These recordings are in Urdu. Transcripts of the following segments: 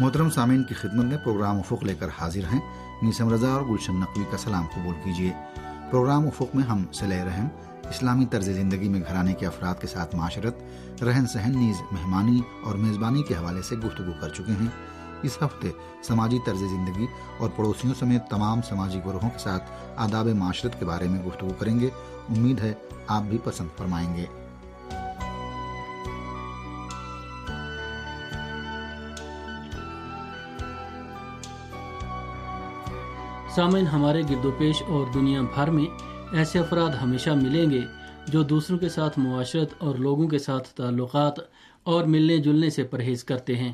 محترم سامعین کی خدمت میں پروگرام افق لے کر حاضر ہیں۔ نیسم رضا اور گلشن نقوی کا سلام قبول کیجیے۔ پروگرام افق میں ہم صلی رحم، اسلامی طرز زندگی میں گھرانے کے افراد کے ساتھ معاشرت، رہن سہن، نیز مہمانی اور میزبانی کے حوالے سے گفتگو کر چکے ہیں۔ اس ہفتے سماجی طرز زندگی اور پڑوسیوں سمیت تمام سماجی گروہوں کے ساتھ آداب معاشرت کے بارے میں گفتگو کریں گے۔ امید ہے آپ بھی پسند فرمائیں گے۔ سامعین، ہمارے گرد و پیش اور دنیا بھر میں ایسے افراد ہمیشہ ملیں گے جو دوسروں کے ساتھ معاشرت اور لوگوں کے ساتھ تعلقات اور ملنے جلنے سے پرہیز کرتے ہیں۔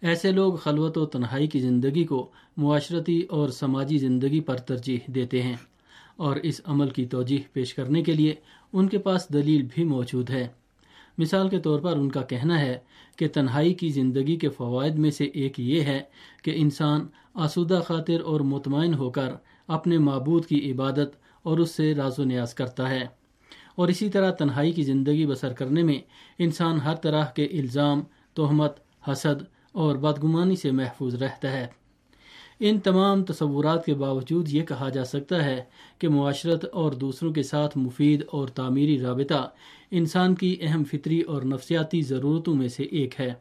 ایسے لوگ خلوت و تنہائی کی زندگی کو معاشرتی اور سماجی زندگی پر ترجیح دیتے ہیں اور اس عمل کی توجہ پیش کرنے کے لیے ان کے پاس دلیل بھی موجود ہے۔ مثال کے طور پر ان کا کہنا ہے کہ تنہائی کی زندگی کے فوائد میں سے ایک یہ ہے کہ انسان آسودہ خاطر اور مطمئن ہو کر اپنے معبود کی عبادت اور اس سے راز و نیاز کرتا ہے۔ اور اسی طرح تنہائی کی زندگی بسر کرنے میں انسان ہر طرح کے الزام، تہمت، حسد اور بدگمانی سے محفوظ رہتا ہے۔ ان تمام تصورات کے باوجود یہ کہا جا سکتا ہے کہ معاشرت اور دوسروں کے ساتھ مفید اور تعمیری رابطہ انسان کی اہم فطری اور نفسیاتی ضرورتوں میں سے ایک ہے۔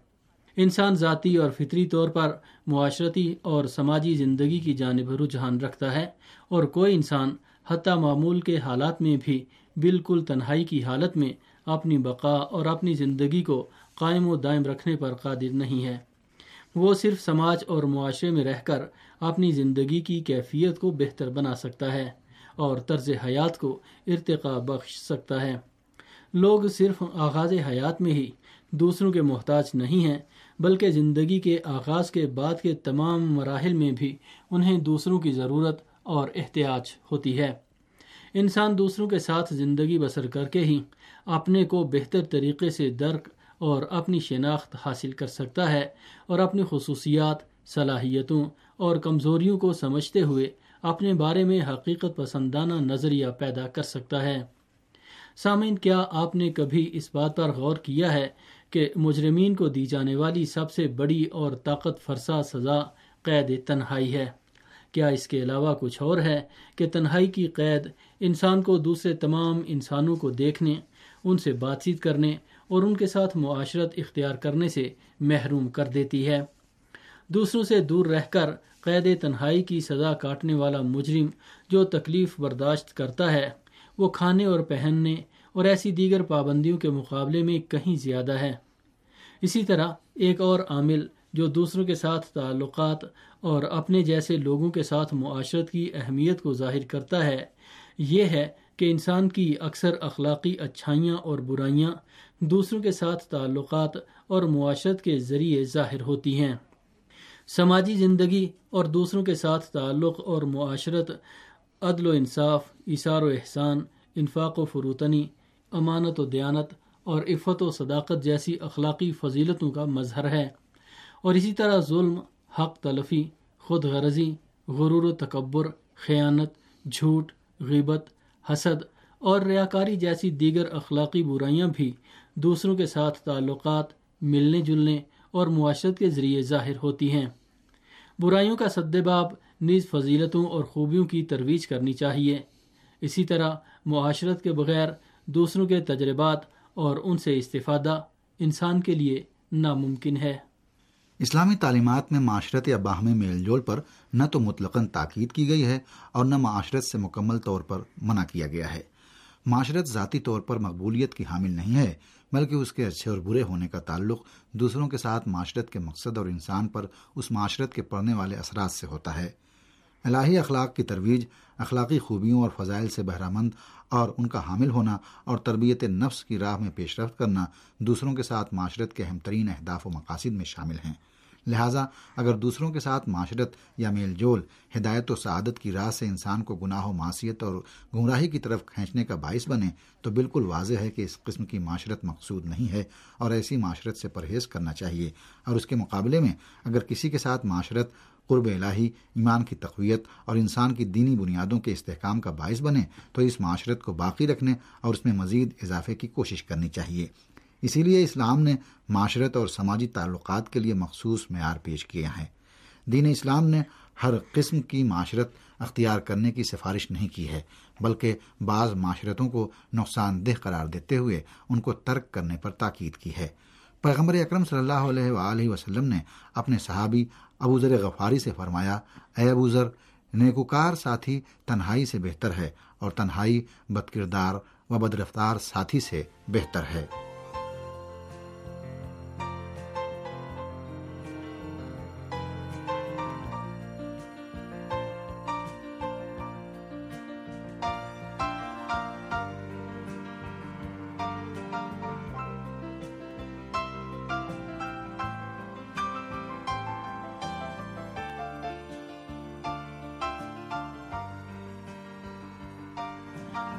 انسان ذاتی اور فطری طور پر معاشرتی اور سماجی زندگی کی جانب رجحان رکھتا ہے اور کوئی انسان حتیٰ معمول کے حالات میں بھی بالکل تنہائی کی حالت میں اپنی بقا اور اپنی زندگی کو قائم و دائم رکھنے پر قادر نہیں ہے۔ وہ صرف سماج اور معاشرے میں رہ کر اپنی زندگی کی کیفیت کو بہتر بنا سکتا ہے اور طرز حیات کو ارتقا بخش سکتا ہے۔ لوگ صرف آغاز حیات میں ہی دوسروں کے محتاج نہیں ہیں، بلکہ زندگی کے آغاز کے بعد کے تمام مراحل میں بھی انہیں دوسروں کی ضرورت اور احتیاج ہوتی ہے۔ انسان دوسروں کے ساتھ زندگی بسر کر کے ہی اپنے کو بہتر طریقے سے درک اور اپنی شناخت حاصل کر سکتا ہے اور اپنی خصوصیات، صلاحیتوں اور کمزوریوں کو سمجھتے ہوئے اپنے بارے میں حقیقت پسندانہ نظریہ پیدا کر سکتا ہے۔ سامعین، کیا آپ نے کبھی اس بات پر غور کیا ہے کہ مجرمین کو دی جانے والی سب سے بڑی اور طاقت فرسا سزا قید تنہائی ہے؟ کیا اس کے علاوہ کچھ اور ہے کہ تنہائی کی قید انسان کو دوسرے تمام انسانوں کو دیکھنے، ان سے بات چیت کرنے اور ان کے ساتھ معاشرت اختیار کرنے سے محروم کر دیتی ہے۔ دوسروں سے دور رہ کر قید تنہائی کی سزا کاٹنے والا مجرم جو تکلیف برداشت کرتا ہے، وہ کھانے اور پہننے اور ایسی دیگر پابندیوں کے مقابلے میں کہیں زیادہ ہے۔ اسی طرح ایک اور عامل جو دوسروں کے ساتھ تعلقات اور اپنے جیسے لوگوں کے ساتھ معاشرت کی اہمیت کو ظاہر کرتا ہے، یہ ہے کہ انسان کی اکثر اخلاقی اچھائیاں اور برائیاں دوسروں کے ساتھ تعلقات اور معاشرت کے ذریعے ظاہر ہوتی ہیں۔ سماجی زندگی اور دوسروں کے ساتھ تعلق اور معاشرت، عدل و انصاف اثار و احسان، انفاق و فروتنی، امانت و دیانت اور عفت و صداقت جیسی اخلاقی فضیلتوں کا مظہر ہے۔ اور اسی طرح ظلم، حق تلفی، خود غرضی، غرور و تکبر، خیانت، جھوٹ، غیبت حسد اور ریاکاری جیسی دیگر اخلاقی برائیاں بھی دوسروں کے ساتھ تعلقات ملنے جلنے اور معاشرت کے ذریعے ظاہر ہوتی ہیں۔ برائیوں کا سدباب نیز فضیلتوں اور خوبیوں کی ترویج کرنی چاہیے۔ اسی طرح معاشرت کے بغیر دوسروں کے تجربات اور ان سے استفادہ انسان کے لیے ناممکن ہے۔ اسلامی تعلیمات میں معاشرت یا باہمی میل جول پر نہ تو مطلق تاکید کی گئی ہے اور نہ معاشرت سے مکمل طور پر منع کیا گیا ہے۔ معاشرت ذاتی طور پر مقبولیت کی حامل نہیں ہے، بلکہ اس کے اچھے اور برے ہونے کا تعلق دوسروں کے ساتھ معاشرت کے مقصد اور انسان پر اس معاشرت کے پڑنے والے اثرات سے ہوتا ہے۔ الہی اخلاق کی ترویج اخلاقی خوبیوں اور فضائل سے بہرہ مند اور ان کا حامل ہونا اور تربیت نفس کی راہ میں پیش رفت کرنا دوسروں کے ساتھ معاشرت کے اہم ترین اہداف و مقاصد میں شامل ہیں۔ لہٰذا اگر دوسروں کے ساتھ معاشرت یا میل جول، ہدایت و سعادت کی راہ سے انسان کو گناہ و معاشیت اور گمراہی کی طرف کھینچنے کا باعث بنے، تو بالکل واضح ہے کہ اس قسم کی معاشرت مقصود نہیں ہے اور ایسی معاشرت سے پرہیز کرنا چاہیے۔ اور اس کے مقابلے میں اگر کسی کے ساتھ معاشرت، قرب الہی، ایمان کی تقویت اور انسان کی دینی بنیادوں کے استحکام کا باعث بنے، تو اس معاشرت کو باقی رکھنے اور اس میں مزید اضافے کی کوشش کرنی چاہیے۔ اسی لیے اسلام نے معاشرت اور سماجی تعلقات کے لیے مخصوص معیار پیش کیے ہیں۔ دین اسلام نے ہر قسم کی معاشرت اختیار کرنے کی سفارش نہیں کی ہے، بلکہ بعض معاشرتوں کو نقصان دہ قرار دیتے ہوئے ان کو ترک کرنے پر تاکید کی ہے۔ پیغمبر اکرم صلی اللہ علیہ وآلہ وسلم نے اپنے صحابی ابو ذر غفاری سے فرمایا، اے ابو ذر، نیکوکار ساتھی تنہائی سے بہتر ہے اور تنہائی بد کردار و بد رفتار ساتھی سے بہتر ہے۔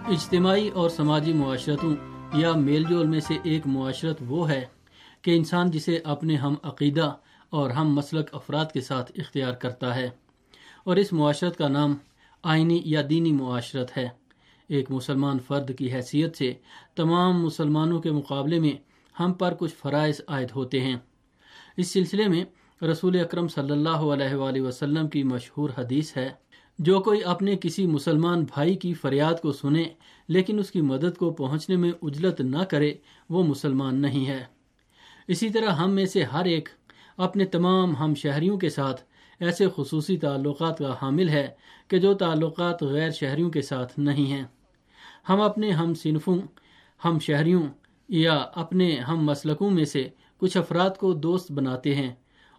اجتماعی اور سماجی معاشرتوں یا میل جول میں سے ایک معاشرت وہ ہے کہ انسان جسے اپنے ہم عقیدہ اور ہم مسلک افراد کے ساتھ اختیار کرتا ہے۔ اور اس معاشرت کا نام آئینی یا دینی معاشرت ہے۔ ایک مسلمان فرد کی حیثیت سے تمام مسلمانوں کے مقابلے میں ہم پر کچھ فرائض عائد ہوتے ہیں۔ اس سلسلے میں رسول اکرم صلی اللہ علیہ وآلہ وسلم کی مشہور حدیث ہے۔ جو کوئی اپنے کسی مسلمان بھائی کی فریاد کو سنے لیکن اس کی مدد کو پہنچنے میں اجلت نہ کرے، وہ مسلمان نہیں ہے۔ اسی طرح ہم میں سے ہر ایک اپنے تمام ہم شہریوں کے ساتھ ایسے خصوصی تعلقات کا حامل ہے کہ جو تعلقات غیر شہریوں کے ساتھ نہیں ہیں۔ ہم اپنے ہم صنفوں، ہم شہریوں یا اپنے ہم مسلکوں میں سے کچھ افراد کو دوست بناتے ہیں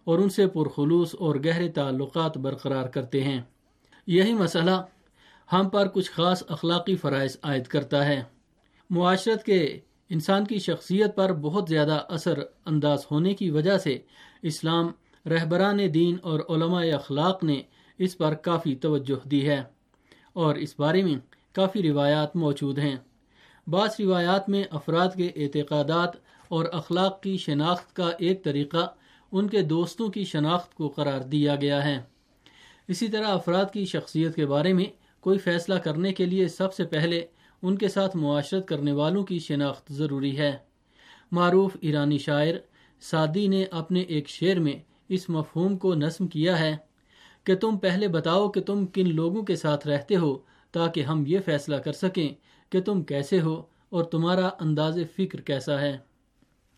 اور ان سے پرخلوص اور گہرے تعلقات برقرار کرتے ہیں۔ یہی مسئلہ ہم پر کچھ خاص اخلاقی فرائض عائد کرتا ہے۔ معاشرت کے انسان کی شخصیت پر بہت زیادہ اثر انداز ہونے کی وجہ سے اسلام، رہبران دین اور علماء اخلاق نے اس پر کافی توجہ دی ہے اور اس بارے میں کافی روایات موجود ہیں۔ بعض روایات میں افراد کے اعتقادات اور اخلاق کی شناخت کا ایک طریقہ ان کے دوستوں کی شناخت کو قرار دیا گیا ہے۔ اسی طرح افراد کی شخصیت کے بارے میں کوئی فیصلہ کرنے کے لیے سب سے پہلے ان کے ساتھ معاشرت کرنے والوں کی شناخت ضروری ہے۔ معروف ایرانی شاعر سعدی نے اپنے ایک شعر میں اس مفہوم کو نصم کیا ہے کہ تم پہلے بتاؤ کہ تم کن لوگوں کے ساتھ رہتے ہو تاکہ ہم یہ فیصلہ کر سکیں کہ تم کیسے ہو اور تمہارا انداز فکر کیسا ہے۔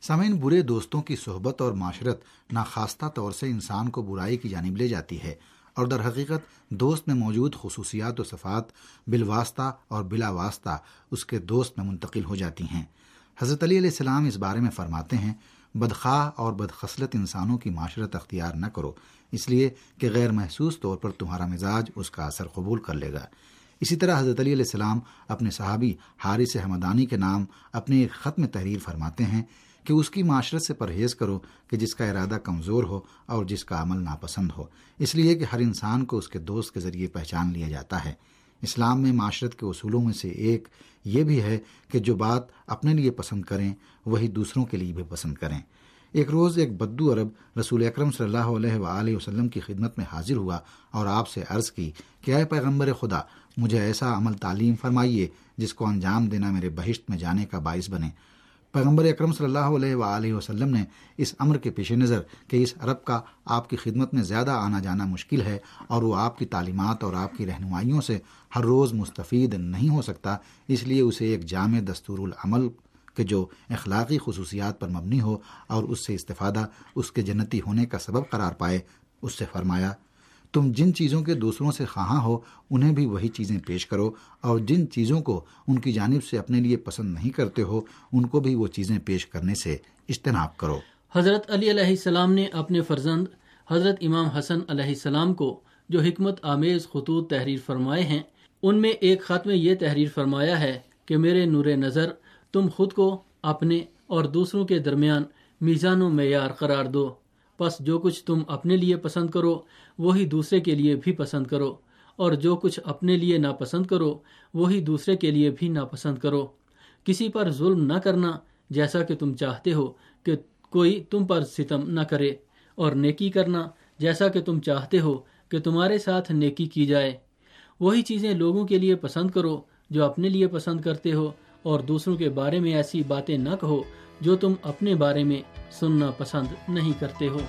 سامعین، برے دوستوں کی صحبت اور معاشرت ناخواستہ طور سے انسان کو برائی کی جانب لے جاتی ہے۔ اور در حقیقت دوست میں موجود خصوصیات و صفات بالواسطہ اور بلا واسطہ اس کے دوست میں منتقل ہو جاتی ہیں۔ حضرت علی علیہ السلام اس بارے میں فرماتے ہیں، بدخواہ اور بدخصلت انسانوں کی معاشرت اختیار نہ کرو، اس لیے کہ غیر محسوس طور پر تمہارا مزاج اس کا اثر قبول کر لے گا۔ اسی طرح حضرت علی علیہ السلام اپنے صحابی حارث حمدانی کے نام اپنے ایک خط میں تحریر فرماتے ہیں کہ اس کی معاشرت سے پرہیز کرو کہ جس کا ارادہ کمزور ہو اور جس کا عمل ناپسند ہو۔ اس لیے کہ ہر انسان کو اس کے دوست کے ذریعے پہچان لیا جاتا ہے۔ اسلام میں معاشرت کے اصولوں میں سے ایک یہ بھی ہے کہ جو بات اپنے لیے پسند کریں، وہی دوسروں کے لیے بھی پسند کریں۔ ایک روز ایک بدو عرب رسول اکرم صلی اللہ علیہ وآلہ وسلم کی خدمت میں حاضر ہوا اور آپ سے عرض کی کہ اے پیغمبر خدا، مجھے ایسا عمل تعلیم فرمائیے جس کو انجام دینا میرے بہشت میں جانے کا باعث بنے۔ پیغمبر اکرم صلی اللہ علیہ وآلہ وسلم نے اس امر کے پیش نظر کہ اس عرب کا آپ کی خدمت میں زیادہ آنا جانا مشکل ہے اور وہ آپ کی تعلیمات اور آپ کی رہنمائیوں سے ہر روز مستفید نہیں ہو سکتا، اس لیے اسے ایک جامع دستور العمل کہ جو اخلاقی خصوصیات پر مبنی ہو اور اس سے استفادہ اس کے جنتی ہونے کا سبب قرار پائے، اس سے فرمایا تم جن چیزوں کے دوسروں سے خواہاں ہو، انہیں بھی وہی چیزیں پیش کرو، اور جن چیزوں کو ان کی جانب سے اپنے لیے پسند نہیں کرتے ہو، ان کو بھی وہ چیزیں پیش کرنے سے اجتناب کرو۔ حضرت علی علیہ السلام نے اپنے فرزند حضرت امام حسن علیہ السلام کو جو حکمت آمیز خطوط تحریر فرمائے ہیں، ان میں ایک خط میں یہ تحریر فرمایا ہے کہ میرے نور نظر، تم خود کو، اپنے اور دوسروں کے درمیان میزان و معیار قرار دو۔ پس جو کچھ تم اپنے لیے پسند کرو، وہی دوسرے کے لیے بھی پسند کرو۔ اور جو کچھ اپنے لیے ناپسند کرو، وہی دوسرے کے لیے بھی ناپسند کرو۔ کسی پر ظلم نہ کرنا جیسا کہ تم چاہتے ہو کہ کوئی تم پر ستم نہ کرے، اور نیکی کرنا جیسا کہ تم چاہتے ہو کہ تمہارے ساتھ نیکی کی جائے۔ وہی چیزیں لوگوں کے لیے پسند کرو جو اپنے لیے پسند کرتے ہو، اور دوسروں کے بارے میں ایسی باتیں نہ کہو جو تم اپنے بارے میں سننا پسند نہیں کرتے ہو۔